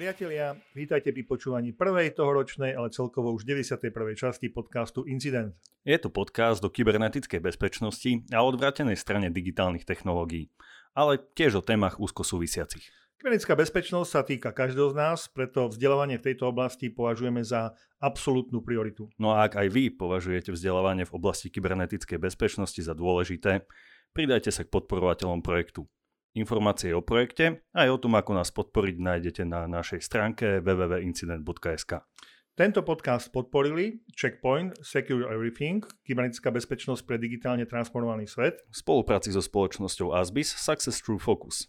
Priatelia, vítajte pri počúvaní prvej tohoročnej, ale celkovo už 91. časti podcastu Incident. Je to podcast o kybernetickej bezpečnosti a odvrátenej strane digitálnych technológií, ale tiež o témach úzko súvisiacich. Kybernetická bezpečnosť sa týka každého z nás, preto vzdelávanie v tejto oblasti považujeme za absolútnu prioritu. No a ak aj vy považujete vzdelávanie v oblasti kybernetickej bezpečnosti za dôležité, pridajte sa k podporovateľom projektu. Informácie o projekte aj o tom, ako nás podporiť, nájdete na našej stránke www.incident.sk. Tento podcast podporili Checkpoint, Secure Everything, kybernetická bezpečnosť pre digitálne transformovaný svet, v spolupráci so spoločnosťou Asbis Success True Focus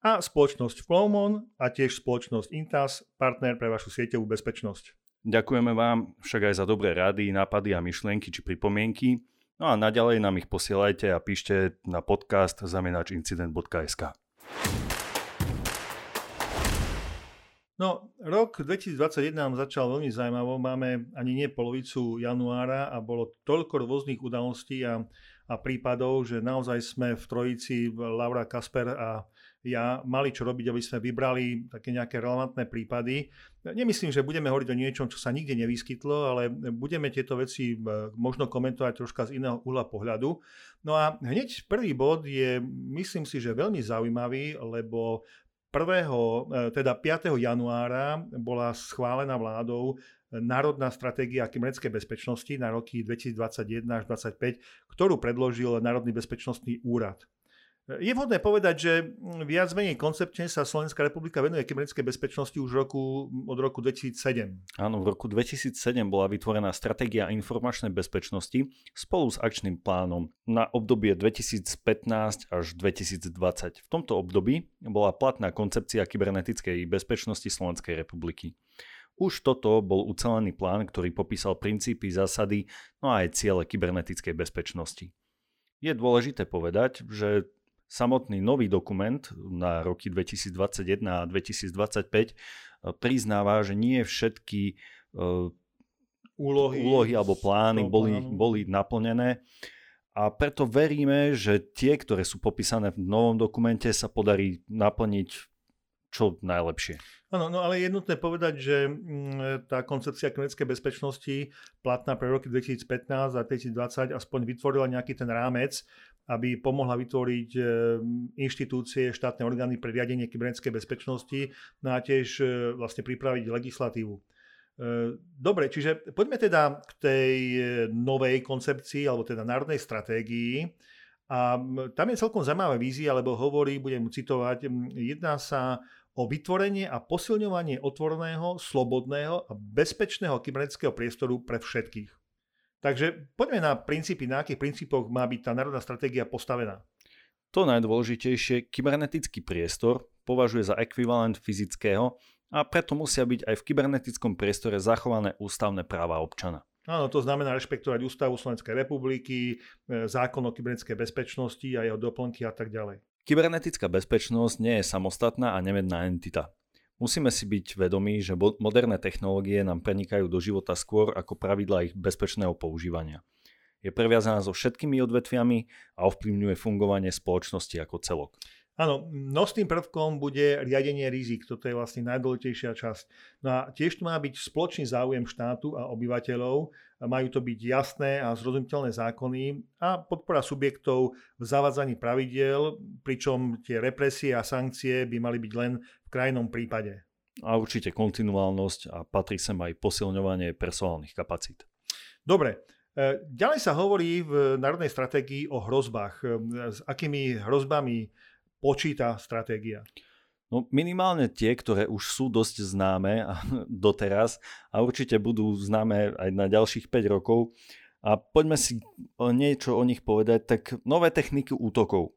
a spoločnosť Flowmon a tiež spoločnosť Intas, partner pre vašu sieťovú bezpečnosť. Ďakujeme vám však aj za dobré rady, nápady a myšlienky či pripomienky No a naďalej nám ich posielajte a píšte na podcast zamenačincident.sk. No, rok 2021 nám začal veľmi zaujímavo. Máme ani nie polovicu januára a bolo toľko rôznych udalostí a, a prípadov, že naozaj sme v trojici Laura Kasper a ja mali čo robiť, aby sme vybrali také nejaké relevantné prípady. Nemyslím, že budeme hovoriť o niečom, čo sa nikde nevyskytlo, ale budeme tieto veci e, možno komentovať troška z iného uhla pohľadu. No a hneď prvý bod je, myslím si, že veľmi zaujímavý, lebo 1. E, teda 5. januára bola schválená vládou Národná stratégia kybernetickej bezpečnosti na roky 2021 až 2025, ktorú predložil Národný bezpečnostný úrad. Je vhodné povedať, že viac menej koncepčne sa Slovenská republika venuje kybernetickej bezpečnosti už roku, od roku 2007. Áno, v roku 2007 bola vytvorená stratégia informačnej bezpečnosti spolu s akčným plánom na obdobie 2015 až 2020. V tomto období bola platná koncepcia kybernetickej bezpečnosti Slovenskej republiky. Už toto bol ucelený plán, ktorý popísal princípy, zásady, no a aj ciele kybernetickej bezpečnosti. Je dôležité povedať, že samotný nový dokument na roky 2021 a 2025 eh, priznáva, že nie všetky uh, úlohy, úlohy alebo plány boli, boli naplnené. A preto veríme, že tie, ktoré sú popísané v novom dokumente, sa podarí naplniť čo najlepšie. Áno, no ale je nutné povedať, že mm, tá koncepcia kybernetickej bezpečnosti platná pre roky 2015 a 2020 aspoň vytvorila nejaký ten rámec, aby pomohla vytvoriť e, inštitúcie, štátne orgány pre riadenie kybernetickej bezpečnosti, no a tiež e, vlastne pripraviť legislatívu. E, dobre, čiže poďme teda k tej novej koncepcii, alebo teda národnej stratégii. A tam je celkom zaujímavá vízia, lebo hovorí, budem citovať, jedná sa o vytvorenie a posilňovanie otvoreného, slobodného a bezpečného kybernetického priestoru pre všetkých. Takže poďme na princípy, na akých princípoch má byť tá národná stratégia postavená. To najdôležitejšie, kybernetický priestor považuje za ekvivalent fyzického a preto musia byť aj v kybernetickom priestore zachované ústavné práva občana. Áno, to znamená rešpektovať ústavu Slovenskej republiky, e, zákon o kybernetickej bezpečnosti a jeho doplnky a tak ďalej. Kybernetická bezpečnosť nie je samostatná a nevedná entita. Musíme si byť vedomí, že moderné technológie nám prenikajú do života skôr ako pravidla ich bezpečného používania. Je previazaná so všetkými odvetviami a ovplyvňuje fungovanie spoločnosti ako celok. Áno, nosným prvkom bude riadenie rizik. Toto je vlastne najdôležitejšia časť. No a tiež to má byť spoločný záujem štátu a obyvateľov. Majú to byť jasné a zrozumiteľné zákony a podpora subjektov v zavádzaní pravidiel, pričom tie represie a sankcie by mali byť len v krajnom prípade. A určite kontinuálnosť a patrí sem aj posilňovanie personálnych kapacít. Dobre, e, Ďalej sa hovorí v Národnej stratégii o hrozbách. E, s akými hrozbami počíta stratégia? No minimálne tie, ktoré už sú dosť známe doteraz a určite budú známe aj na ďalších 5 rokov. A poďme si niečo o nich povedať. Tak nové techniky útokov.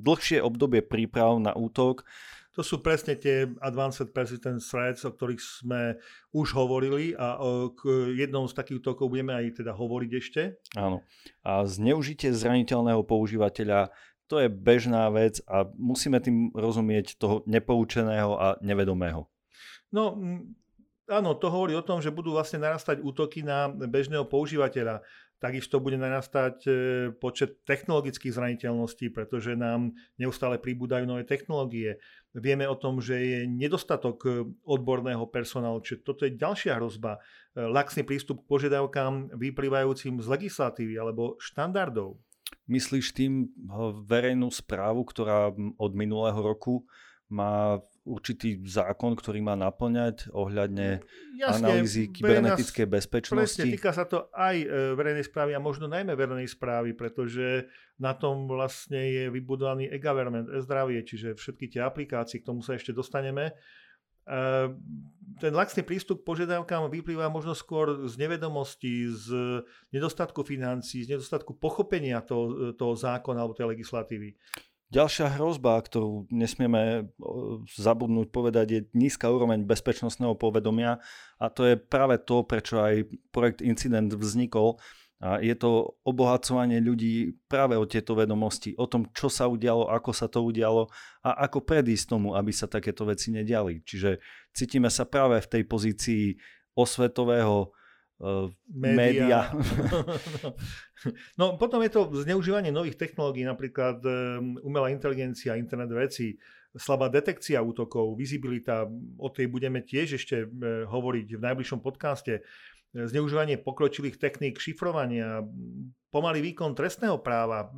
Dlhšie obdobie príprav na útok. To sú presne tie Advanced Persistent Threats, o ktorých sme už hovorili a k jednom z takých útokov budeme aj teda hovoriť ešte. Áno. A zneužitie zraniteľného používateľa to je bežná vec a musíme tým rozumieť toho nepoučeného a nevedomého. No, áno, to hovorí o tom, že budú vlastne narastať útoky na bežného používateľa. Takisto bude narastať e, počet technologických zraniteľností, pretože nám neustále pribúdajú nové technológie. Vieme o tom, že je nedostatok e, odborného personálu, čiže toto je ďalšia hrozba. E, laxný prístup k požiadavkám vyplývajúcim z legislatívy alebo štandardov. Myslíš tým verejnú správu, ktorá od minulého roku má určitý zákon, ktorý má naplňať ohľadne Jasne, analýzy kybernetickej bezpečnosti. Presne, týka sa to aj e, verejnej správy a možno najmä verejnej správy, pretože na tom vlastne je vybudovaný e-government, e-zdravie, čiže všetky tie aplikácie, k tomu sa ešte dostaneme. E, ten laxný prístup k požiadavkám vyplýva možno skôr z nevedomosti, z nedostatku financí, z nedostatku pochopenia toho, toho zákona alebo tej legislatívy. Ďalšia hrozba, ktorú nesmieme zabudnúť povedať, je nízka úroveň bezpečnostného povedomia a to je práve to, prečo aj projekt Incident vznikol. A je to obohacovanie ľudí práve o tieto vedomosti, o tom, čo sa udialo, ako sa to udialo a ako predísť tomu, aby sa takéto veci nediali. Čiže cítime sa práve v tej pozícii osvetového uh, média. no potom je to zneužívanie nových technológií, napríklad um, umelá inteligencia, internet veci, slabá detekcia útokov, vizibilita, o tej budeme tiež ešte uh, hovoriť v najbližšom podcaste, zneužívanie pokročilých techník šifrovania, pomalý výkon trestného práva,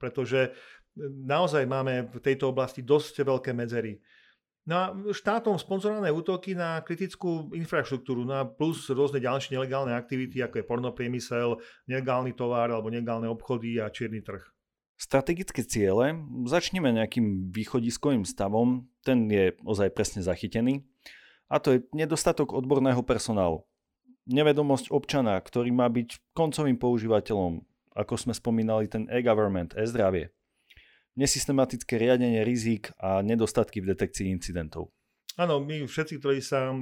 pretože naozaj máme v tejto oblasti dosť veľké medzery. No a štátom sponzorované útoky na kritickú infraštruktúru, no plus rôzne ďalšie nelegálne aktivity, ako je pornopriemysel, nelegálny tovar alebo nelegálne obchody a čierny trh. Strategické ciele, začneme nejakým východiskovým stavom, ten je ozaj presne zachytený, a to je nedostatok odborného personálu. Nevedomosť občana, ktorý má byť koncovým používateľom, ako sme spomínali, ten e-government, e-zdravie nesystematické riadenie rizik a nedostatky v detekcii incidentov. Áno, my všetci, ktorí sa e,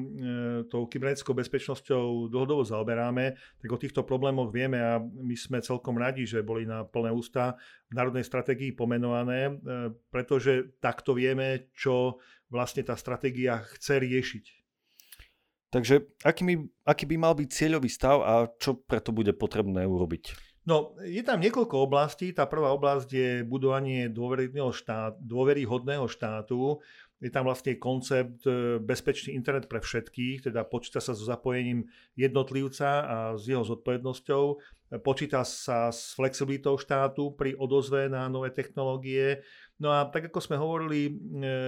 tou kybernetickou bezpečnosťou dlhodobo zaoberáme, tak o týchto problémoch vieme a my sme celkom radi, že boli na plné ústa v národnej stratégii pomenované, e, pretože takto vieme, čo vlastne tá stratégia chce riešiť. Takže aký, by, aký by mal byť cieľový stav a čo preto bude potrebné urobiť? No, je tam niekoľko oblastí. Tá prvá oblasť je budovanie štát, dôveryhodného štátu. Je tam vlastne koncept e, bezpečný internet pre všetkých, teda počíta sa so zapojením jednotlivca a s jeho zodpovednosťou. Počíta sa s flexibilitou štátu pri odozve na nové technológie. No a tak ako sme hovorili, e,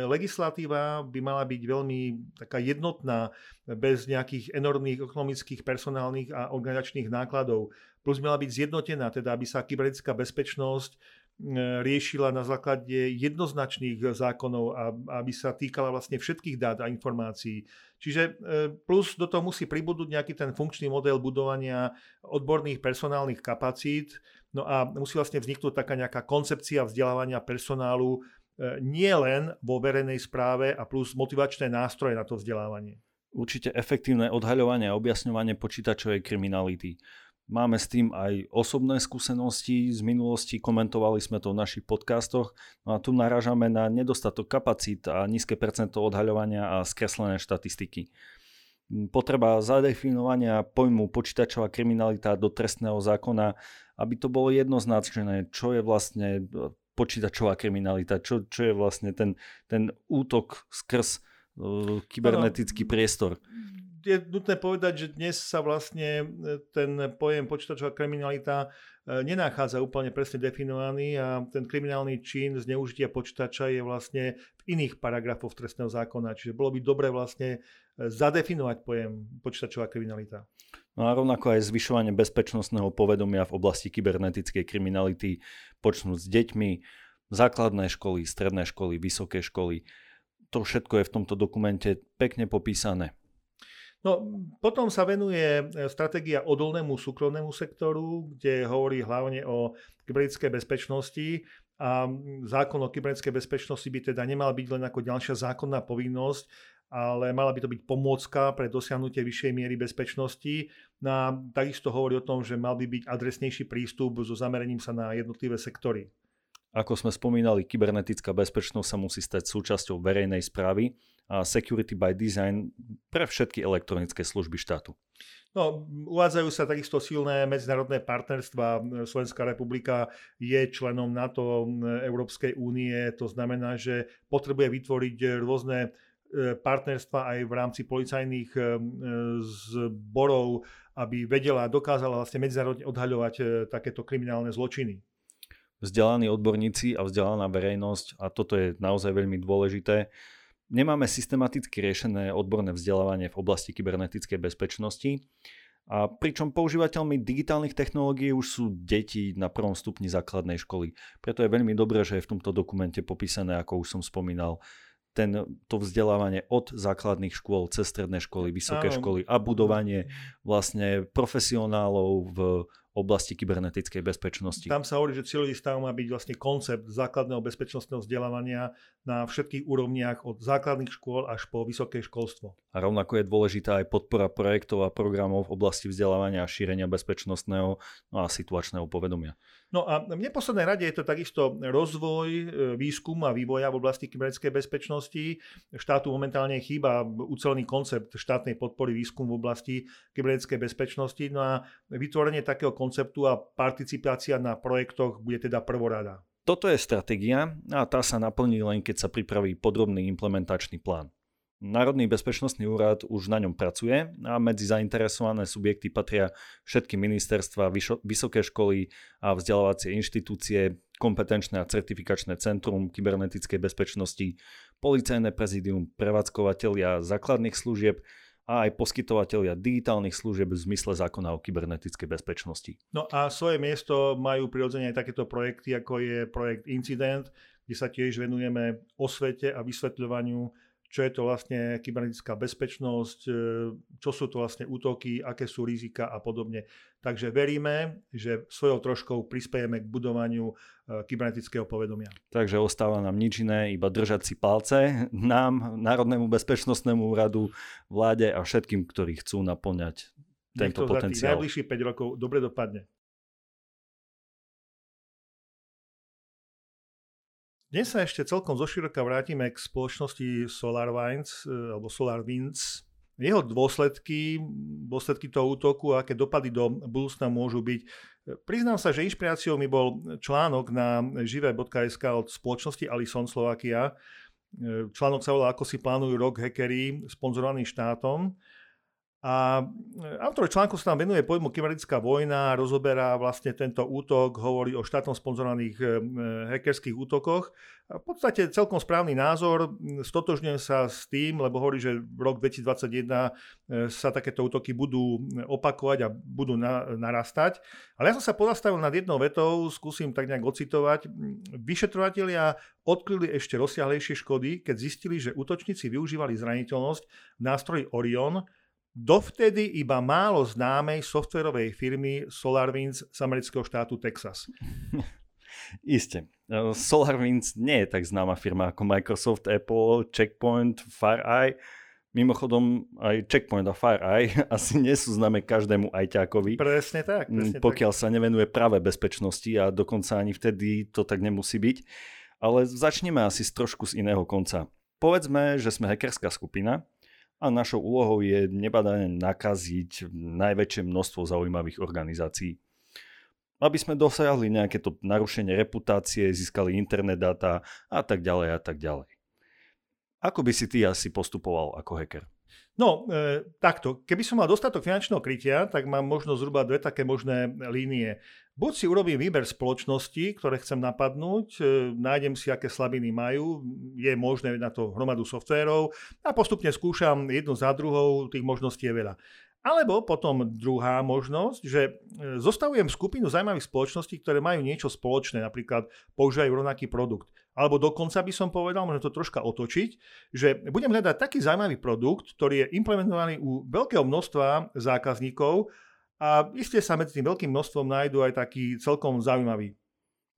legislatíva by mala byť veľmi taká jednotná, bez nejakých enormných ekonomických, personálnych a organizačných nákladov plus mala byť zjednotená, teda aby sa kybernetická bezpečnosť riešila na základe jednoznačných zákonov a aby sa týkala vlastne všetkých dát a informácií. Čiže e, plus do toho musí pribudnúť nejaký ten funkčný model budovania odborných personálnych kapacít, no a musí vlastne vzniknúť taká nejaká koncepcia vzdelávania personálu e, nie len vo verejnej správe a plus motivačné nástroje na to vzdelávanie. Určite efektívne odhaľovanie a objasňovanie počítačovej kriminality. Máme s tým aj osobné skúsenosti z minulosti, komentovali sme to v našich podcastoch no a tu narážame na nedostatok kapacít a nízke percento odhaľovania a skreslené štatistiky. Potreba zadefinovania pojmu počítačová kriminalita do trestného zákona, aby to bolo jednoznačné, čo je vlastne e, počítačová kriminalita, čo, čo je vlastne ten, ten útok skrz uh, kybernetický priestor je nutné povedať, že dnes sa vlastne e, ten pojem počítačová kriminalita nenachádza úplne presne definovaný a ten kriminálny čin zneužitia počítača je vlastne v iných paragrafoch trestného zákona. Čiže bolo by dobre vlastne zadefinovať pojem počítačová kriminalita. No a rovnako aj zvyšovanie bezpečnostného povedomia v oblasti kybernetickej kriminality počnúť s deťmi, základné školy, stredné školy, vysoké školy. To všetko je v tomto dokumente pekne popísané. No, potom sa venuje e, stratégia odolnému súkromnému sektoru, kde hovorí hlavne o kybernetickej bezpečnosti a zákon o kybernetickej bezpečnosti by teda nemal byť len ako ďalšia zákonná povinnosť, ale mala by to byť pomôcka pre dosiahnutie vyššej miery bezpečnosti. No a takisto hovorí o tom, že mal by byť adresnejší prístup so zameraním sa na jednotlivé sektory. Ako sme spomínali, kybernetická bezpečnosť sa musí stať súčasťou verejnej správy a Security by Design pre všetky elektronické služby štátu. No, uvádzajú sa takisto silné medzinárodné partnerstva. Slovenská republika je členom NATO, Európskej únie, to znamená, že potrebuje vytvoriť rôzne partnerstva aj v rámci policajných e, zborov, aby vedela a dokázala vlastne medzinárodne odhaľovať e, takéto kriminálne zločiny. Vzdelaní odborníci a vzdelaná verejnosť, a toto je naozaj veľmi dôležité, nemáme systematicky riešené odborné vzdelávanie v oblasti kybernetickej bezpečnosti. A pričom používateľmi digitálnych technológií už sú deti na prvom stupni základnej školy. Preto je veľmi dobré, že je v tomto dokumente popísané, ako už som spomínal, ten, to vzdelávanie od základných škôl cez stredné školy, vysoké Áno. školy a budovanie vlastne profesionálov v oblasti kybernetickej bezpečnosti. Tam sa hovorí, že cieľový stav má byť vlastne koncept základného bezpečnostného vzdelávania na všetkých úrovniach od základných škôl až po vysoké školstvo. A rovnako je dôležitá aj podpora projektov a programov v oblasti vzdelávania a šírenia bezpečnostného no a situačného povedomia. No a v neposlednej rade je to takisto rozvoj, e, výskum a vývoja v oblasti kybernetickej bezpečnosti. Štátu momentálne chýba ucelený koncept štátnej podpory výskum v oblasti kybernetickej bezpečnosti. No a vytvorenie takého konceptu a participácia na projektoch bude teda prvorada. Toto je stratégia a tá sa naplní len keď sa pripraví podrobný implementačný plán. Národný bezpečnostný úrad už na ňom pracuje a medzi zainteresované subjekty patria všetky ministerstva, vysoké školy a vzdelávacie inštitúcie, kompetenčné a certifikačné centrum kybernetickej bezpečnosti, policajné prezidium, prevádzkovateľia základných služieb a aj poskytovateľia digitálnych služieb v zmysle zákona o kybernetickej bezpečnosti. No a svoje miesto majú prirodzene aj takéto projekty, ako je projekt Incident, kde sa tiež venujeme osvete a vysvetľovaniu čo je to vlastne kybernetická bezpečnosť, e, čo sú to vlastne útoky, aké sú rizika a podobne. Takže veríme, že svojou troškou prispiejeme k budovaniu e, kybernetického povedomia. Takže ostáva nám nič iné, iba držať si palce nám, Národnému bezpečnostnému úradu, vláde a všetkým, ktorí chcú naplňať tento Nech to potenciál. Za najbližších 5 rokov dobre dopadne. Dnes sa ešte celkom zoširoka vrátime k spoločnosti SolarWinds e, alebo SolarWinds. Jeho dôsledky, dôsledky toho útoku a aké dopady do budúcna môžu byť. Priznám sa, že inšpiráciou mi bol článok na živé.sk od spoločnosti Alison Slovakia. E, článok sa volá Ako si plánujú rok hackery sponzorovaný štátom. A e, autor článku sa tam venuje pojmu kybernetická vojna, rozoberá vlastne tento útok, hovorí o štátom sponzorovaných e, hackerských útokoch. A v podstate celkom správny názor, stotožňujem sa s tým, lebo hovorí, že v rok 2021 e, sa takéto útoky budú opakovať a budú na, narastať. Ale ja som sa pozastavil nad jednou vetou, skúsim tak nejak ocitovať. Vyšetrovatelia odkryli ešte rozsiahlejšie škody, keď zistili, že útočníci využívali zraniteľnosť v nástroji Orion, dovtedy iba málo známej softverovej firmy SolarWinds z amerického štátu Texas. Isté. E, SolarWinds nie je tak známa firma ako Microsoft, Apple, Checkpoint, FireEye. Mimochodom, aj Checkpoint a FireEye asi nie sú známe každému ajťákovi. Presne tak. Presne pokiaľ tak. sa nevenuje práve bezpečnosti a dokonca ani vtedy to tak nemusí byť. Ale začneme asi z trošku z iného konca. Povedzme, že sme hackerská skupina, a našou úlohou je nebadane nakaziť najväčšie množstvo zaujímavých organizácií. Aby sme dosiahli nejaké to narušenie reputácie, získali internet dáta a tak ďalej a tak ďalej. Ako by si ty asi postupoval ako hacker? No, e, takto. Keby som mal dostatok finančného krytia, tak mám možno zhruba dve také možné línie. Buď si urobím výber spoločnosti, ktoré chcem napadnúť, e, nájdem si, aké slabiny majú, je možné na to hromadu softvérov a postupne skúšam jednu za druhou, tých možností je veľa. Alebo potom druhá možnosť, že e, zostavujem skupinu zaujímavých spoločností, ktoré majú niečo spoločné, napríklad používajú rovnaký produkt. Alebo dokonca by som povedal, možno to troška otočiť, že budem hľadať taký zaujímavý produkt, ktorý je implementovaný u veľkého množstva zákazníkov a iste sa medzi tým veľkým množstvom nájdú aj taký celkom zaujímavý.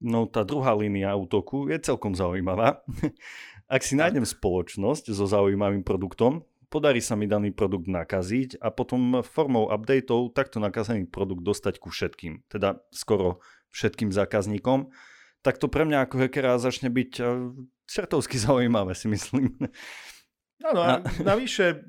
No tá druhá línia útoku je celkom zaujímavá. Ak si nájdem spoločnosť so zaujímavým produktom, podarí sa mi daný produkt nakaziť a potom formou updateov takto nakazený produkt dostať ku všetkým, teda skoro všetkým zákazníkom, tak to pre mňa ako hackera začne byť čertovsky zaujímavé, si myslím. Áno, a navyše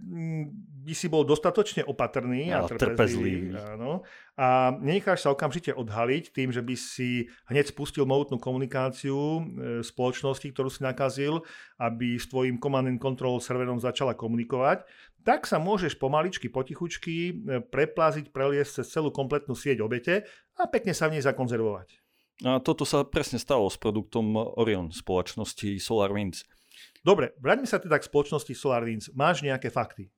by si bol dostatočne opatrný a, a trpezlivý. trpezlivý. Áno, a nenecháš sa okamžite odhaliť tým, že by si hneď spustil mohutnú komunikáciu e, spoločnosti, ktorú si nakazil, aby s tvojim command and control serverom začala komunikovať, tak sa môžeš pomaličky, potichučky e, prepláziť, preliesť cez celú kompletnú sieť obete a pekne sa v nej zakonzervovať. A toto sa presne stalo s produktom Orion spoločnosti SolarWinds. Dobre, vráťme sa teda k spoločnosti SolarWinds. Máš nejaké fakty?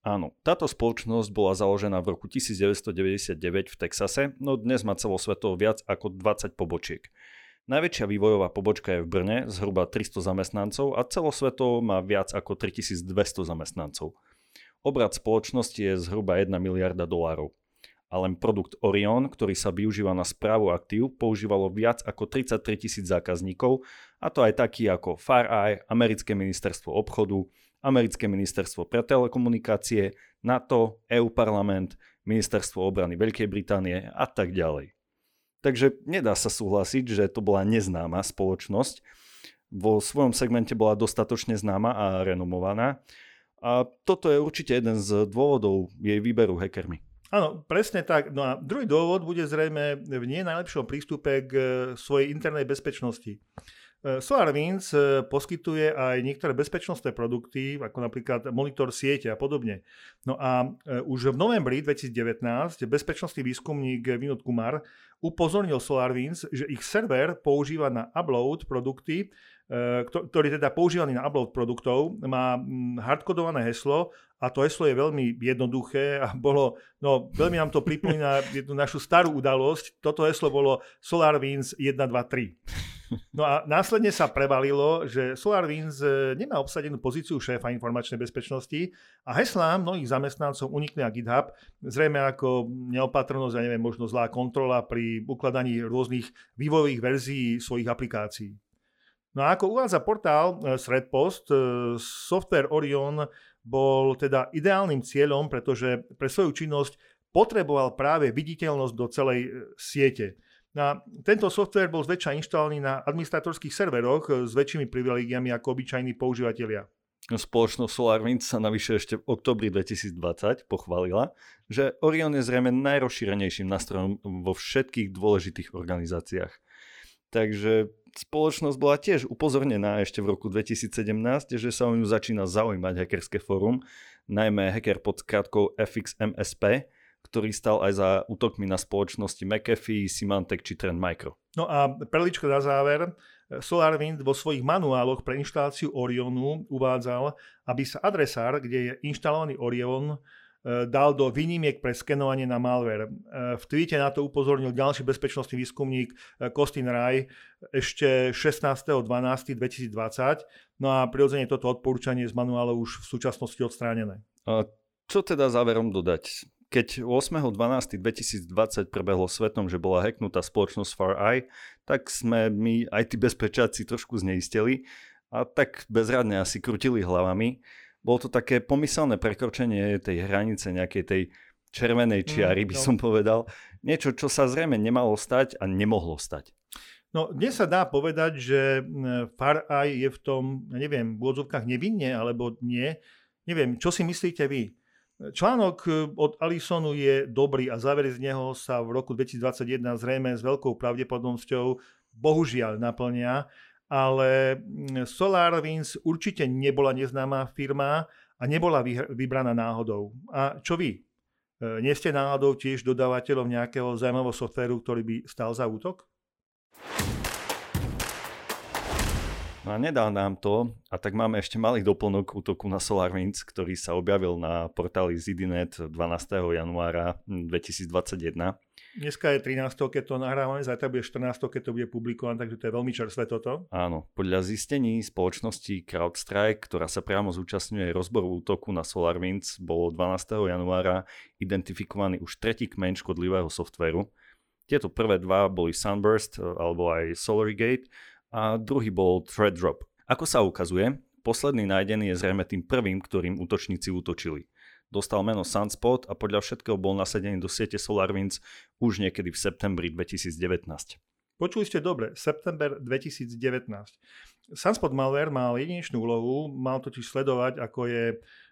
Áno, táto spoločnosť bola založená v roku 1999 v Texase, no dnes má celosvetovo viac ako 20 pobočiek. Najväčšia vývojová pobočka je v Brne, zhruba 300 zamestnancov a celosvetovo má viac ako 3200 zamestnancov. Obrad spoločnosti je zhruba 1 miliarda dolárov. A len produkt Orion, ktorý sa využíva na správu aktív, používalo viac ako 33 tisíc zákazníkov, a to aj takí ako FarEye, Americké ministerstvo obchodu, Americké ministerstvo pre telekomunikácie, NATO, EU parlament, ministerstvo obrany Veľkej Británie a tak ďalej. Takže nedá sa súhlasiť, že to bola neznáma spoločnosť. Vo svojom segmente bola dostatočne známa a renomovaná. A toto je určite jeden z dôvodov jej výberu hackermi. Áno, presne tak. No a druhý dôvod bude zrejme v nie najlepšom prístupe k svojej internej bezpečnosti. E, SolarWinds e, poskytuje aj niektoré bezpečnostné produkty, ako napríklad monitor siete a podobne. No a už v novembri 2019 bezpečnostný výskumník Vinod Kumar upozornil SolarWinds, že ich server používa na upload produkty, ktorý teda používaný na upload produktov, má hardkodované heslo a to heslo je veľmi jednoduché a bolo, no veľmi nám to pripomína jednu našu starú udalosť. Toto heslo bolo SolarWinds 123. No a následne sa prevalilo, že SolarWinds e, nemá obsadenú pozíciu šéfa informačnej bezpečnosti a heslá mnohých zamestnancov unikli na GitHub, zrejme ako neopatrnosť a neviem, možno zlá kontrola pri ukladaní rôznych vývojových verzií svojich aplikácií. No a ako uvádza portál e, Threadpost, e, software Orion bol teda ideálnym cieľom, pretože pre svoju činnosť potreboval práve viditeľnosť do celej siete. Na, tento software bol zväčša inštalovaný na administratorských serveroch s väčšími privilegiami ako obyčajní používateľia. Spoločnosť SolarWinds sa navyše ešte v oktobri 2020 pochválila, že Orion je zrejme najrozšírenejším nástrojom vo všetkých dôležitých organizáciách. Takže spoločnosť bola tiež upozornená ešte v roku 2017, že sa o ňu začína zaujímať hackerské fórum, najmä hacker pod krátkou FXMSP, ktorý stal aj za útokmi na spoločnosti McAfee, Symantec či Trend Micro. No a preličko na záver. SolarWind vo svojich manuáloch pre inštaláciu Orionu uvádzal, aby sa adresár, kde je inštalovaný Orion, dal do výnimiek pre skenovanie na malware. E, v tweete na to upozornil ďalší bezpečnostný výskumník Kostin e, Raj ešte 16.12.2020. No a prirodzene toto odporúčanie z manuálu už v súčasnosti odstránené. A čo teda záverom dodať? Keď 8.12.2020 prebehlo svetom, že bola hacknutá spoločnosť FarEye, tak sme my aj tí bezpečáci trošku zneistili a tak bezradne asi krutili hlavami. Bolo to také pomyselné prekročenie tej hranice nejakej tej červenej čiary, mm, by no. som povedal. Niečo, čo sa zrejme nemalo stať a nemohlo stať. No, dnes sa dá povedať, že FarEye je v tom, neviem, v úvodzovkách nevinne, alebo nie. Neviem, čo si myslíte vy? Článok e, od Alisonu je dobrý a záver z neho sa v roku 2021 zrejme s veľkou pravdepodobnosťou bohužiaľ naplnia, ale SolarWinds určite nebola neznáma firma a nebola vybraná náhodou. A čo vy? E, nie ste náhodou tiež dodávateľom nejakého zaujímavého softvéru, ktorý by stal za útok? No a nedá nám to, a tak máme ešte malý doplnok útoku na SolarWinds, ktorý sa objavil na portáli ZDNet 12. januára 2021. Dneska je 13. keď to nahrávame, zajtra bude 14. keď to bude publikované, takže to je veľmi čerstvé toto. Áno, podľa zistení spoločnosti CrowdStrike, ktorá sa priamo zúčastňuje rozboru útoku na SolarWinds, bolo 12. januára identifikovaný už tretí kmeň škodlivého softveru. Tieto prvé dva boli Sunburst alebo aj SolarGate a druhý bol thread drop. Ako sa ukazuje, posledný nájdený je zrejme tým prvým, ktorým útočníci útočili. Dostal meno Sunspot a podľa všetkého bol nasadený do siete SolarWinds už niekedy v septembri 2019. Počuli ste dobre, september 2019. Sunspot malware mal jedinečnú úlohu, mal totiž sledovať, ako je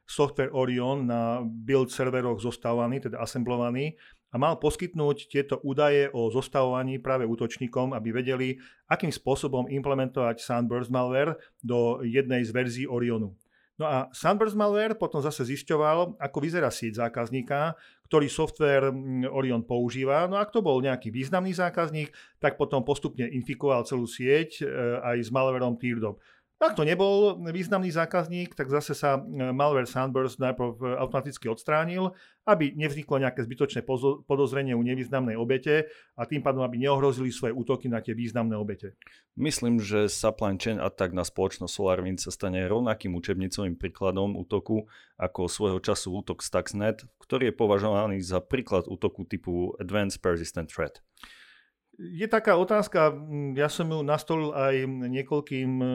software Orion na build serveroch zostavovaný, teda assemblovaný a mal poskytnúť tieto údaje o zostavovaní práve útočníkom, aby vedeli, akým spôsobom implementovať Sunburst malware do jednej z verzií Orionu. No a Sunburst malware potom zase zisťoval, ako vyzerá sieť zákazníka, ktorý software mm, Orion používa. No a ak to bol nejaký významný zákazník, tak potom postupne infikoval celú sieť e, aj s malwareom Teardrop. Ak to nebol významný zákazník, tak zase sa e, malware Sunburst najprv e, automaticky odstránil, aby nevzniklo nejaké zbytočné podozrenie u nevýznamnej obete a tým pádom, aby neohrozili svoje útoky na tie významné obete. Myslím, že supply chain attack na spoločnosť SolarWinds sa stane rovnakým učebnicovým príkladom útoku ako svojho času útok Stuxnet, ktorý je považovaný za príklad útoku typu Advanced Persistent Threat. Je taká otázka, ja som ju nastolil aj niekoľkým e,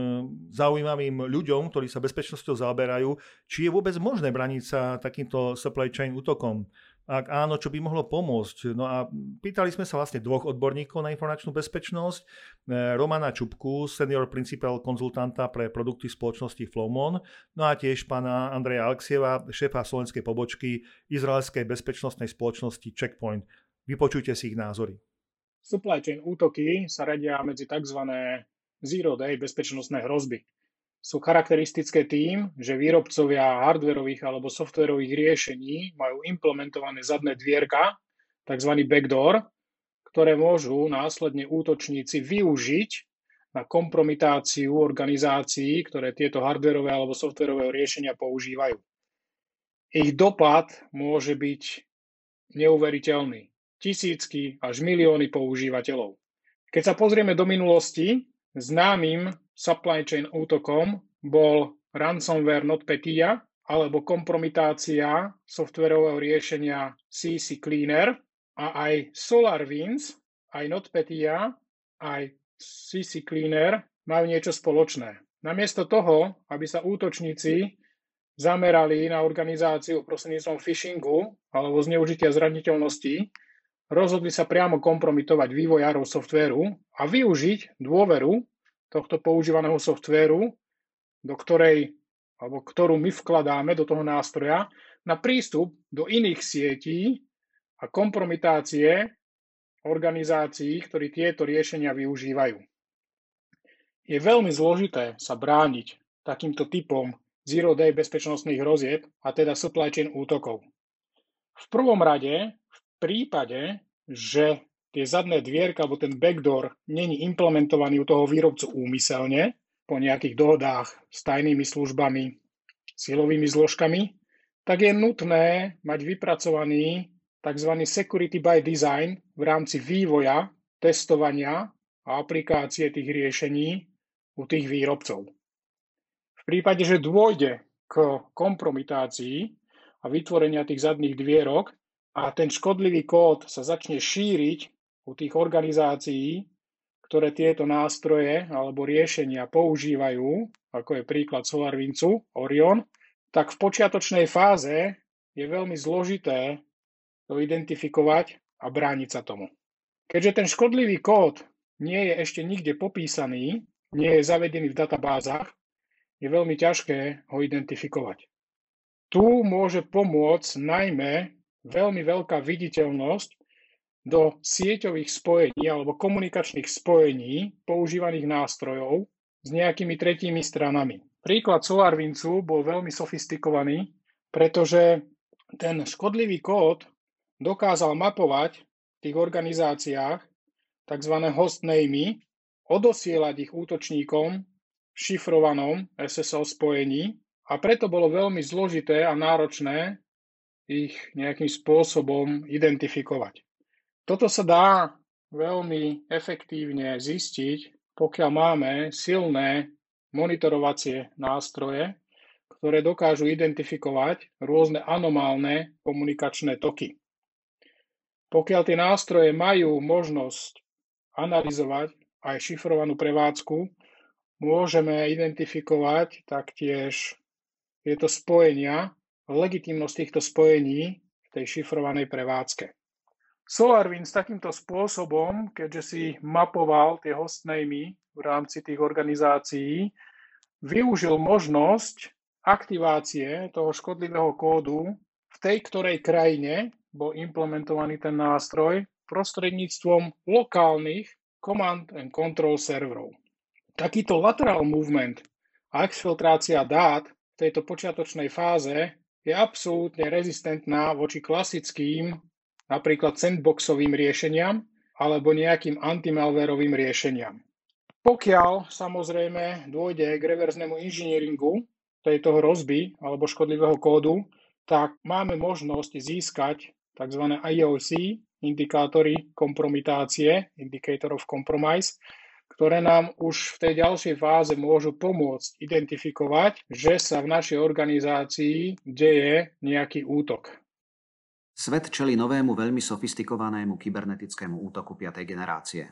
zaujímavým ľuďom, ktorí sa bezpečnosťou zaoberajú, či je vôbec možné braniť sa takýmto supply chain útokom. Ak áno, čo by mohlo pomôcť? No a pýtali sme sa vlastne dvoch odborníkov na informačnú bezpečnosť. E, Romana Čupku, senior principal konzultanta pre produkty spoločnosti Flowmon, no a tiež pána Andreja Alexieva, šéfa slovenskej pobočky izraelskej bezpečnostnej spoločnosti Checkpoint. Vypočujte si ich názory. Supply chain útoky sa radia medzi tzv. zero day bezpečnostné hrozby. Sú charakteristické tým, že výrobcovia hardwareových alebo softwarových riešení majú implementované zadné dvierka, tzv. backdoor, ktoré môžu následne útočníci využiť na kompromitáciu organizácií, ktoré tieto hardwareové alebo softwarové riešenia používajú. Ich dopad môže byť neuveriteľný tisícky až milióny používateľov. Keď sa pozrieme do minulosti, známym supply chain útokom bol ransomware NotPetya alebo kompromitácia softverového riešenia CC Cleaner a aj SolarWinds, aj NotPetya, aj CC Cleaner majú niečo spoločné. Namiesto toho, aby sa útočníci zamerali na organizáciu prostredníctvom phishingu alebo zneužitia zraniteľnosti, rozhodli sa priamo kompromitovať vývojárov softvéru a využiť dôveru tohto používaného softvéru, do ktorej, alebo ktorú my vkladáme do toho nástroja, na prístup do iných sietí a kompromitácie organizácií, ktorí tieto riešenia využívajú. Je veľmi zložité sa brániť takýmto typom zero-day bezpečnostných hrozieb, a teda supply chain útokov. V prvom rade prípade, že tie zadné dvierka alebo ten backdoor není implementovaný u toho výrobcu úmyselne po nejakých dohodách s tajnými službami, silovými zložkami, tak je nutné mať vypracovaný tzv. security by design v rámci vývoja, testovania a aplikácie tých riešení u tých výrobcov. V prípade, že dôjde k kompromitácii a vytvorenia tých zadných dvierok, a ten škodlivý kód sa začne šíriť u tých organizácií, ktoré tieto nástroje alebo riešenia používajú, ako je príklad SolarWindsu, Orion, tak v počiatočnej fáze je veľmi zložité to identifikovať a brániť sa tomu. Keďže ten škodlivý kód nie je ešte nikde popísaný, nie je zavedený v databázach, je veľmi ťažké ho identifikovať. Tu môže pomôcť najmä veľmi veľká viditeľnosť do sieťových spojení alebo komunikačných spojení používaných nástrojov s nejakými tretími stranami. Príklad SolarWindsu bol veľmi sofistikovaný, pretože ten škodlivý kód dokázal mapovať v tých organizáciách tzv. hostnamy, odosielať ich útočníkom v šifrovanom SSL spojení a preto bolo veľmi zložité a náročné ich nejakým spôsobom identifikovať. Toto sa dá veľmi efektívne zistiť, pokiaľ máme silné monitorovacie nástroje, ktoré dokážu identifikovať rôzne anomálne komunikačné toky. Pokiaľ tie nástroje majú možnosť analyzovať aj šifrovanú prevádzku, môžeme identifikovať taktiež tieto spojenia legitimnosť týchto spojení v tej šifrovanej prevádzke. SolarWinds takýmto spôsobom, keďže si mapoval tie hostnamy v rámci tých organizácií využil možnosť aktivácie toho škodlivého kódu v tej ktorej krajine bol implementovaný ten nástroj prostredníctvom lokálnych command and control serverov. Takýto lateral movement a exfiltrácia dát v tejto počiatočnej fáze je absolútne rezistentná voči klasickým, napríklad sandboxovým riešeniam alebo nejakým antimalverovým riešeniam. Pokiaľ samozrejme dôjde k reverznému inžinieringu tejto hrozby alebo škodlivého kódu, tak máme možnosť získať tzv. IOC, indikátory kompromitácie, Indicator of Compromise, ktoré nám už v tej ďalšej fáze môžu pomôcť identifikovať, že sa v našej organizácii deje nejaký útok. Svet čeli novému veľmi sofistikovanému kybernetickému útoku 5. generácie.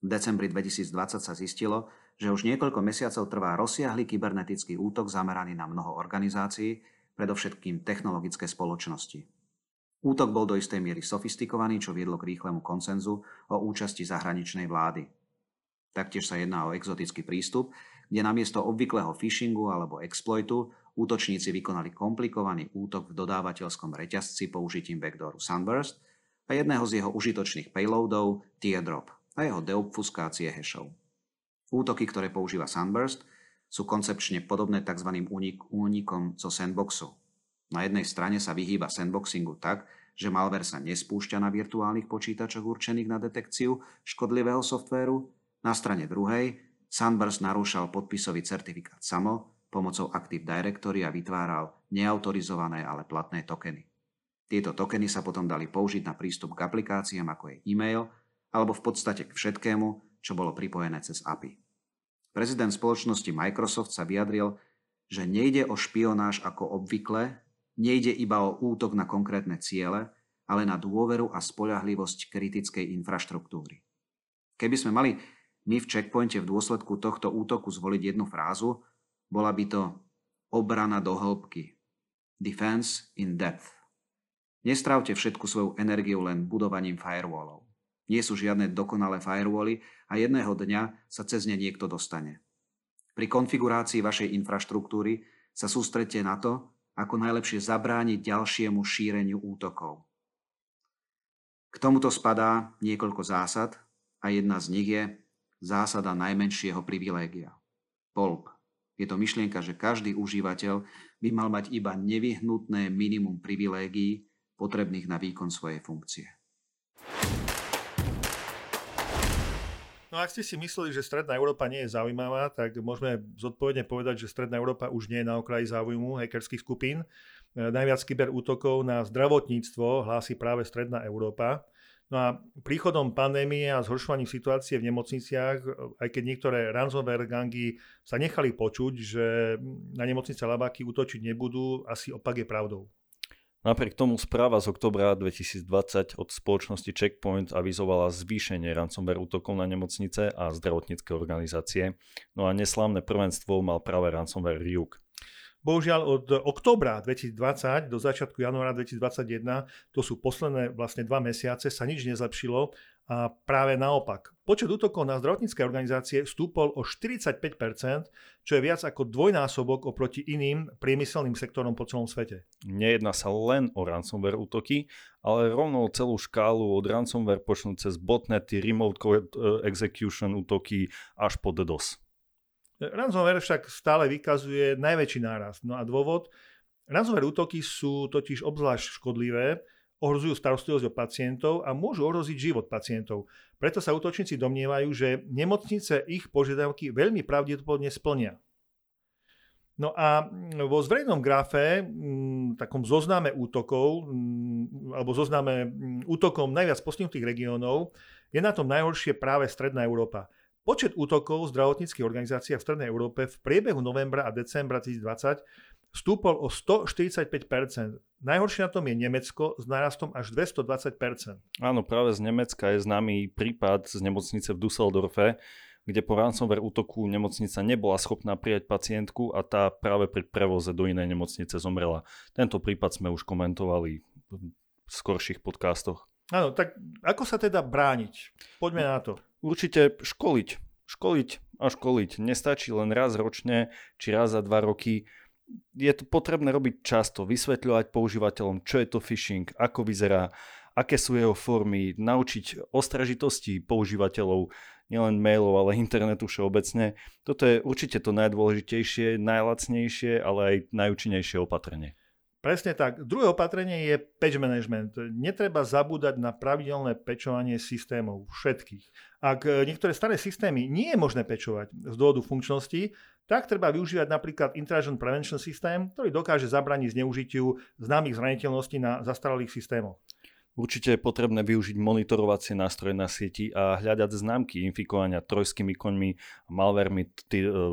V decembri 2020 sa zistilo, že už niekoľko mesiacov trvá rozsiahly kybernetický útok zameraný na mnoho organizácií, predovšetkým technologické spoločnosti. Útok bol do istej miery sofistikovaný, čo viedlo k rýchlemu koncenzu o účasti zahraničnej vlády. Taktiež sa jedná o exotický prístup, kde namiesto obvyklého phishingu alebo exploitu útočníci vykonali komplikovaný útok v dodávateľskom reťazci použitím backdooru Sunburst a jedného z jeho užitočných payloadov Teardrop a jeho deobfuskácie hashov. Útoky, ktoré používa Sunburst, sú koncepčne podobné tzv. únikom zo sandboxu. Na jednej strane sa vyhýba sandboxingu tak, že malware sa nespúšťa na virtuálnych počítačoch určených na detekciu škodlivého softvéru, na strane druhej Sunburst narúšal podpisový certifikát samo pomocou Active Directory a vytváral neautorizované, ale platné tokeny. Tieto tokeny sa potom dali použiť na prístup k aplikáciám ako je e-mail alebo v podstate k všetkému, čo bolo pripojené cez API. Prezident spoločnosti Microsoft sa vyjadril, že nejde o špionáž ako obvykle, nejde iba o útok na konkrétne ciele, ale na dôveru a spoľahlivosť kritickej infraštruktúry. Keby sme mali my v checkpointe v dôsledku tohto útoku zvoliť jednu frázu, bola by to obrana do hĺbky. Defense in depth. Nestrávte všetku svoju energiu len budovaním firewallov. Nie sú žiadne dokonalé firewally a jedného dňa sa cez ne niekto dostane. Pri konfigurácii vašej infraštruktúry sa sústredte na to, ako najlepšie zabrániť ďalšiemu šíreniu útokov. K tomuto spadá niekoľko zásad a jedna z nich je zásada najmenšieho privilégia. POLP. Je to myšlienka, že každý užívateľ by mal mať iba nevyhnutné minimum privilégií potrebných na výkon svojej funkcie. No ak ste si mysleli, že Stredná Európa nie je zaujímavá, tak môžeme zodpovedne povedať, že Stredná Európa už nie je na okraji záujmu hackerských skupín. E, najviac kyberútokov na zdravotníctvo hlási práve Stredná Európa. No a príchodom pandémie a zhoršovaním situácie v nemocniciach, aj keď niektoré ransomware gangy sa nechali počuť, že na nemocnice labáky útočiť nebudú, asi opak je pravdou. Napriek tomu správa z oktobra 2020 od spoločnosti Checkpoint avizovala zvýšenie ransomware útokov na nemocnice a zdravotnícke organizácie, no a neslávne prvenstvo mal práve ransomware Ryuk. Bohužiaľ od oktobra 2020 do začiatku januára 2021, to sú posledné vlastne dva mesiace, sa nič nezlepšilo a práve naopak. Počet útokov na zdravotnícke organizácie stúpol o 45%, čo je viac ako dvojnásobok oproti iným priemyselným sektorom po celom svete. Nejedná sa len o ransomware útoky, ale rovno celú škálu od ransomware počnú cez botnety, remote eh, execution útoky až po DDoS. Ransomware však stále vykazuje najväčší nárast. No a dôvod? Ransomware útoky sú totiž obzvlášť škodlivé, ohrozujú starostlivosť o pacientov a môžu ohroziť život pacientov. Preto sa útočníci domnievajú, že nemocnice ich požiadavky veľmi pravdepodobne splnia. No a vo zverejnom grafe, takom zozname útokov, alebo zozname útokom najviac postihnutých regiónov, je na tom najhoršie práve Stredná Európa. Počet útokov zdravotníckých organizáciách v Strednej Európe v priebehu novembra a decembra 2020 stúpol o 145%. Najhoršie na tom je Nemecko s nárastom až 220%. Áno, práve z Nemecka je známy prípad z nemocnice v Düsseldorfe, kde po ransomware útoku nemocnica nebola schopná prijať pacientku a tá práve pri prevoze do inej nemocnice zomrela. Tento prípad sme už komentovali v skorších podcastoch. Áno, tak ako sa teda brániť? Poďme na to. Určite školiť. Školiť a školiť. Nestačí len raz ročne, či raz za dva roky. Je to potrebné robiť často, vysvetľovať používateľom, čo je to phishing, ako vyzerá, aké sú jeho formy, naučiť ostražitosti používateľov, nielen mailov, ale internetu všeobecne. Toto je určite to najdôležitejšie, najlacnejšie, ale aj najúčinnejšie opatrenie. Presne tak. Druhé opatrenie je patch management. Netreba zabúdať na pravidelné pečovanie systémov, všetkých. Ak e, niektoré staré systémy nie je možné pečovať z dôvodu funkčnosti, tak treba využívať napríklad Intrusion Prevention System, ktorý dokáže zabraniť zneužitiu známych zraniteľností na zastaralých systémoch. Určite je potrebné využiť monitorovacie nástroje na sieti a hľadať známky infikovania trojskými koňmi malvermi, e,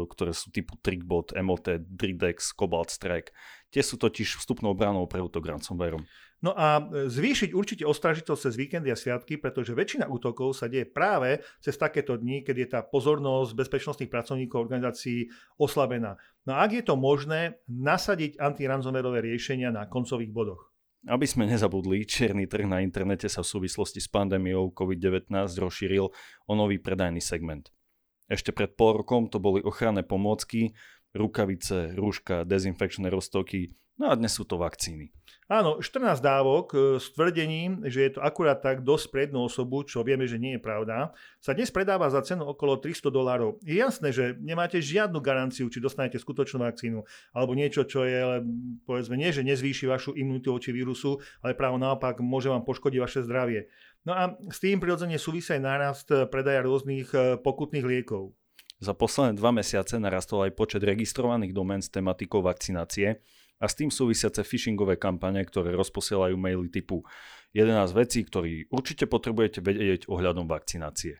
ktoré sú typu Trickbot, MOT, Dridex, Cobalt Strike. Tie sú totiž vstupnou bránou pre útok ransomwareom. No a e, zvýšiť určite ostražitosť cez víkendy a sviatky, pretože väčšina útokov sa deje práve cez takéto dni, keď je tá pozornosť bezpečnostných pracovníkov organizácií oslabená. No a ak je to možné, nasadiť antiransomwareové riešenia na koncových bodoch. Aby sme nezabudli, čierny trh na internete sa v súvislosti s pandémiou COVID-19 rozšíril o nový predajný segment. Ešte pred pol rokom to boli ochranné pomôcky, rukavice, rúška, dezinfekčné roztoky, no a dnes sú to vakcíny. Áno, 14 dávok e, s tvrdením, že je to akurát tak dosť pre jednu osobu, čo vieme, že nie je pravda, sa dnes predáva za cenu okolo 300 dolárov. Je jasné, že nemáte žiadnu garanciu, či dostanete skutočnú vakcínu, alebo niečo, čo je, povedzme, nie, že nezvýši vašu imunitu voči vírusu, ale práve naopak môže vám poškodiť vaše zdravie. No a s tým prirodzene súvisí aj nárast predaja rôznych e, pokutných liekov. Za posledné dva mesiace narastol aj počet registrovaných domén s tematikou vakcinácie a s tým súvisiace phishingové kampane, ktoré rozposielajú maily typu 11 vecí, ktorý určite potrebujete vedieť ohľadom vakcinácie.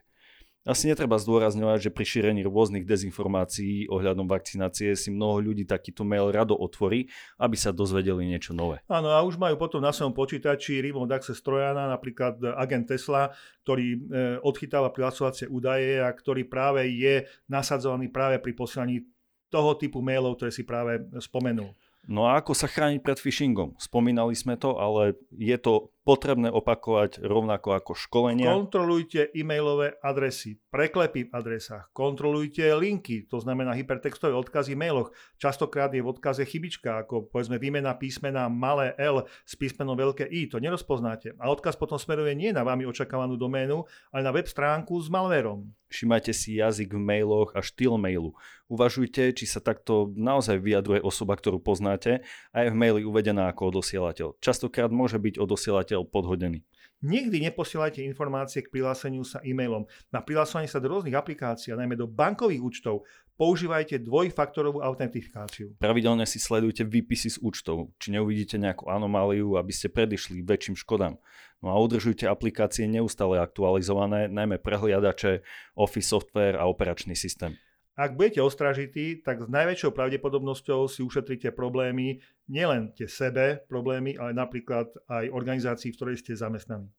Asi netreba zdôrazňovať, že pri šírení rôznych dezinformácií ohľadom vakcinácie si mnoho ľudí takýto mail rado otvorí, aby sa dozvedeli niečo nové. Áno, a už majú potom na svojom počítači remote access Trojana, napríklad agent Tesla, ktorý e, odchytáva prihlasovacie údaje a ktorý práve je nasadzovaný práve pri posielaní toho typu mailov, ktoré si práve spomenul. No a ako sa chrániť pred phishingom? Spomínali sme to, ale je to potrebné opakovať rovnako ako školenia. Kontrolujte e-mailové adresy, preklepy v adresách, kontrolujte linky, to znamená hypertextové odkazy v mailoch. Častokrát je v odkaze chybička, ako povedzme výmena písmena malé L s písmenom veľké I, to nerozpoznáte. A odkaz potom smeruje nie na vami očakávanú doménu, ale na web stránku s malverom. Všimajte si jazyk v mailoch a štýl mailu. Uvažujte, či sa takto naozaj vyjadruje osoba, ktorú poznáte a je v maili uvedená ako odosielateľ. Častokrát môže byť odosielateľ posielateľ podhodený. Nikdy neposielajte informácie k prihláseniu sa e-mailom. Na prihlásenie sa do rôznych aplikácií, a najmä do bankových účtov, používajte dvojfaktorovú autentifikáciu. Pravidelne si sledujte výpisy z účtov, či neuvidíte nejakú anomáliu, aby ste predišli väčším škodám. No a udržujte aplikácie neustále aktualizované, najmä prehliadače, Office software a operačný systém. Ak budete ostražití, tak s najväčšou pravdepodobnosťou si ušetríte problémy, nielen tie sebe problémy, ale napríklad aj organizácií, v ktorej ste zamestnaní.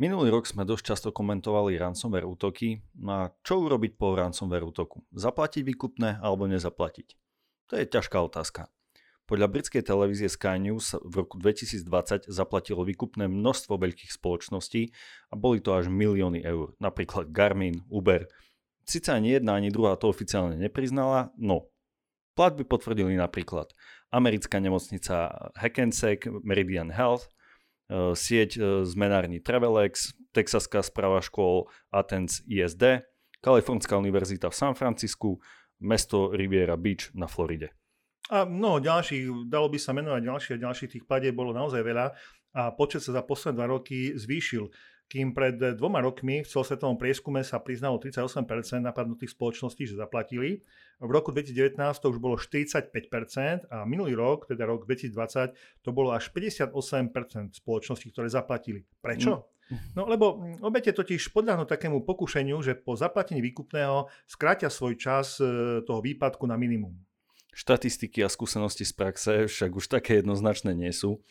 Minulý rok sme dosť často komentovali ransomware útoky. No a čo urobiť po ransomware útoku? Zaplatiť výkupné alebo nezaplatiť? To je ťažká otázka. Podľa britskej televízie Sky News v roku 2020 zaplatilo výkupné množstvo veľkých spoločností a boli to až milióny eur, napríklad Garmin, Uber. Sice ani jedna, ani druhá to oficiálne nepriznala, no. Platby potvrdili napríklad americká nemocnica Hackensack, Meridian Health, e, sieť e, zmenární Travelex, Texaská správa škôl Athens ISD, Kalifornská univerzita v San Francisku, mesto Riviera Beach na Floride. A mnoho ďalších, dalo by sa menovať ďalšie a ďalších tých platieb bolo naozaj veľa a počet sa za posledné dva roky zvýšil. Kým pred dvoma rokmi v celosvetovom prieskume sa priznalo 38% napadnutých spoločností, že zaplatili. V roku 2019 to už bolo 45% a minulý rok, teda rok 2020, to bolo až 58% spoločností, ktoré zaplatili. Prečo? Mm. No lebo obete totiž podľahnú takému pokušeniu, že po zaplatení výkupného skrátia svoj čas e, toho výpadku na minimum. Štatistiky a skúsenosti z praxe však už také jednoznačné nie sú.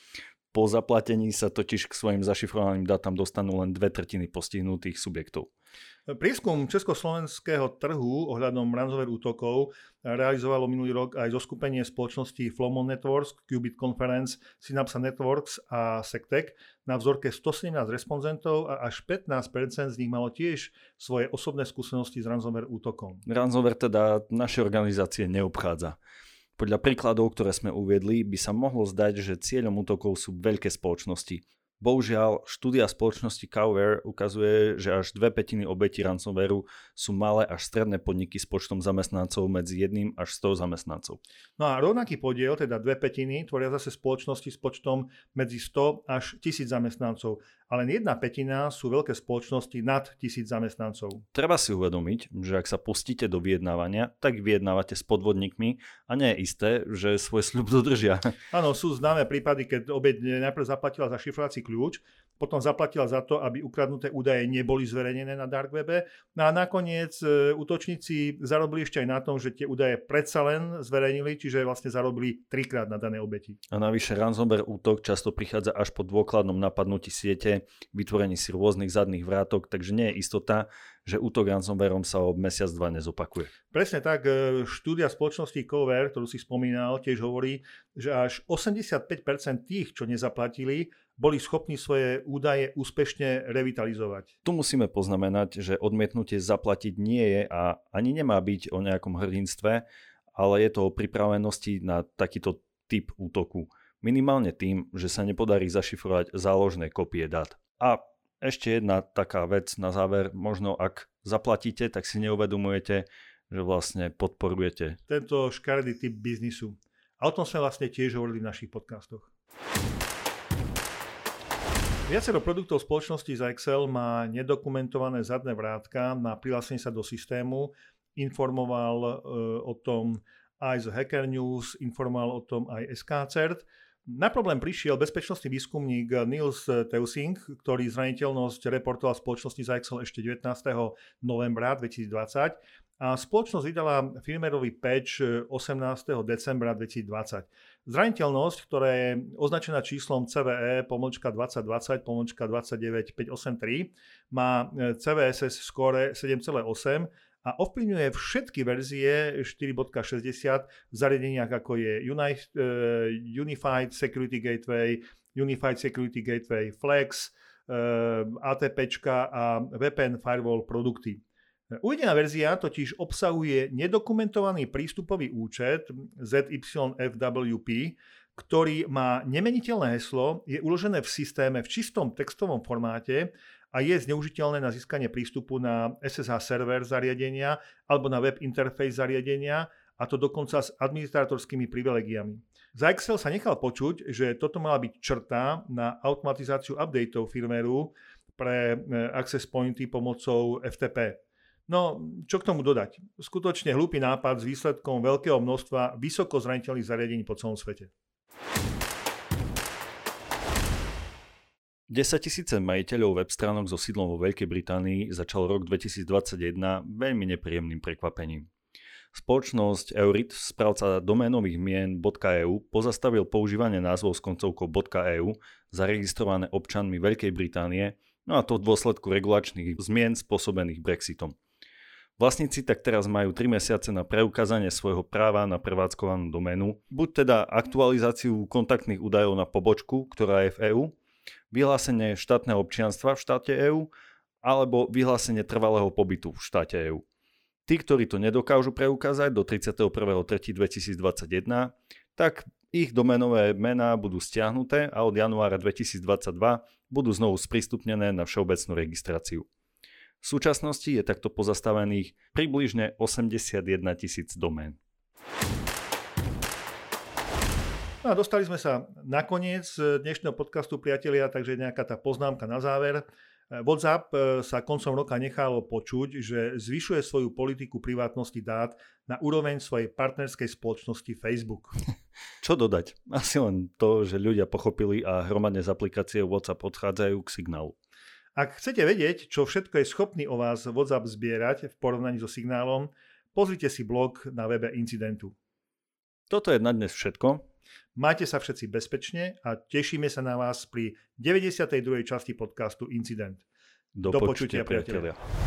Po zaplatení sa totiž k svojim zašifrovaným dátam dostanú len dve tretiny postihnutých subjektov. Prieskum československého trhu ohľadom ransomware útokov realizovalo minulý rok aj zo skupenie spoločností Flomon Networks, Qubit Conference, Synapsa Networks a Sectec na vzorke 117 respondentov a až 15% z nich malo tiež svoje osobné skúsenosti s ransomware útokom. Ransomware teda naše organizácie neobchádza. Podľa príkladov, ktoré sme uviedli, by sa mohlo zdať, že cieľom útokov sú veľké spoločnosti, Bohužiaľ, štúdia spoločnosti Coware ukazuje, že až dve petiny obetí ransomwareu sú malé až stredné podniky s počtom zamestnancov medzi jedným až 100 zamestnancov. No a rovnaký podiel, teda dve petiny, tvoria zase spoločnosti s počtom medzi 100 až 1000 zamestnancov a len jedna petina sú veľké spoločnosti nad tisíc zamestnancov. Treba si uvedomiť, že ak sa pustíte do vyjednávania, tak vyjednávate s podvodníkmi a nie je isté, že svoj sľub dodržia. Áno, sú známe prípady, keď obeď najprv zaplatila za šifrovací kľúč, potom zaplatila za to, aby ukradnuté údaje neboli zverejnené na dark webe. No a nakoniec e, útočníci zarobili ešte aj na tom, že tie údaje predsa len zverejnili, čiže vlastne zarobili trikrát na dané obeti. A navyše ransomware útok často prichádza až po dôkladnom napadnutí siete, vytvorení si rôznych zadných vrátok, takže nie je istota, že útok ransomwareom sa o mesiac, dva nezopakuje. Presne tak. E, štúdia spoločnosti Cover, ktorú si spomínal, tiež hovorí, že až 85% tých, čo nezaplatili, boli schopní svoje údaje úspešne revitalizovať. Tu musíme poznamenať, že odmietnutie zaplatiť nie je a ani nemá byť o nejakom hrdinstve, ale je to o pripravenosti na takýto typ útoku. Minimálne tým, že sa nepodarí zašifrovať záložné kopie dát. A ešte jedna taká vec na záver, možno ak zaplatíte, tak si neuvedomujete, že vlastne podporujete tento škaredý typ biznisu. A o tom sme vlastne tiež hovorili v našich podcastoch. Viacero produktov spoločnosti za Excel má nedokumentované zadné vrátka na prihlásenie sa do systému. Informoval e, o tom aj z Hacker News, informoval o tom aj SKCert. Na problém prišiel bezpečnostný výskumník Niels Teusing, ktorý zraniteľnosť reportoval spoločnosti za Excel ešte 19. novembra 2020 a spoločnosť vydala firmerový patch 18. decembra 2020. Zraniteľnosť, ktorá je označená číslom CVE pomočka 2020 pomočka 29583, má CVSS score 7,8 a ovplyvňuje všetky verzie 4.60 v zariadeniach ako je Unified Security Gateway, Unified Security Gateway Flex, ATP a VPN Firewall produkty. Uvedená verzia totiž obsahuje nedokumentovaný prístupový účet ZYFWP, ktorý má nemeniteľné heslo, je uložené v systéme v čistom textovom formáte a je zneužiteľné na získanie prístupu na SSH server zariadenia alebo na web interface zariadenia a to dokonca s administratorskými privilegiami. Za Excel sa nechal počuť, že toto mala byť črta na automatizáciu updateov firmeru pre e, access pointy pomocou FTP. No, čo k tomu dodať? Skutočne hlúpy nápad s výsledkom veľkého množstva vysoko zraniteľných zariadení po celom svete. 10 tisíce majiteľov web stránok so sídlom vo Veľkej Británii začal rok 2021 veľmi nepríjemným prekvapením. Spoločnosť Eurit, správca doménových mien .eu, pozastavil používanie názvov s koncovkou .eu zaregistrované občanmi Veľkej Británie, no a to v dôsledku regulačných zmien spôsobených Brexitom. Vlastníci tak teraz majú 3 mesiace na preukázanie svojho práva na prevádzkovanú doménu, buď teda aktualizáciu kontaktných údajov na pobočku, ktorá je v EÚ, vyhlásenie štátneho občianstva v štáte EÚ, alebo vyhlásenie trvalého pobytu v štáte EÚ. Tí, ktorí to nedokážu preukázať do 31.3.2021, tak ich domenové mená budú stiahnuté a od januára 2022 budú znovu sprístupnené na všeobecnú registráciu. V súčasnosti je takto pozastavených približne 81 tisíc domén. No a dostali sme sa na koniec dnešného podcastu, priatelia, takže nejaká tá poznámka na záver. WhatsApp e, sa koncom roka nechalo počuť, že zvyšuje svoju politiku privátnosti dát na úroveň svojej partnerskej spoločnosti Facebook. Čo dodať? Asi len to, že ľudia pochopili a hromadne z aplikácie WhatsApp odchádzajú k signálu. Ak chcete vedieť, čo všetko je schopný o vás WhatsApp zbierať v porovnaní so signálom, pozrite si blog na webe incidentu. Toto je na dnes všetko. Majte sa všetci bezpečne a tešíme sa na vás pri 92. časti podcastu Incident. Do, Do počutia, priatelia. priatelia.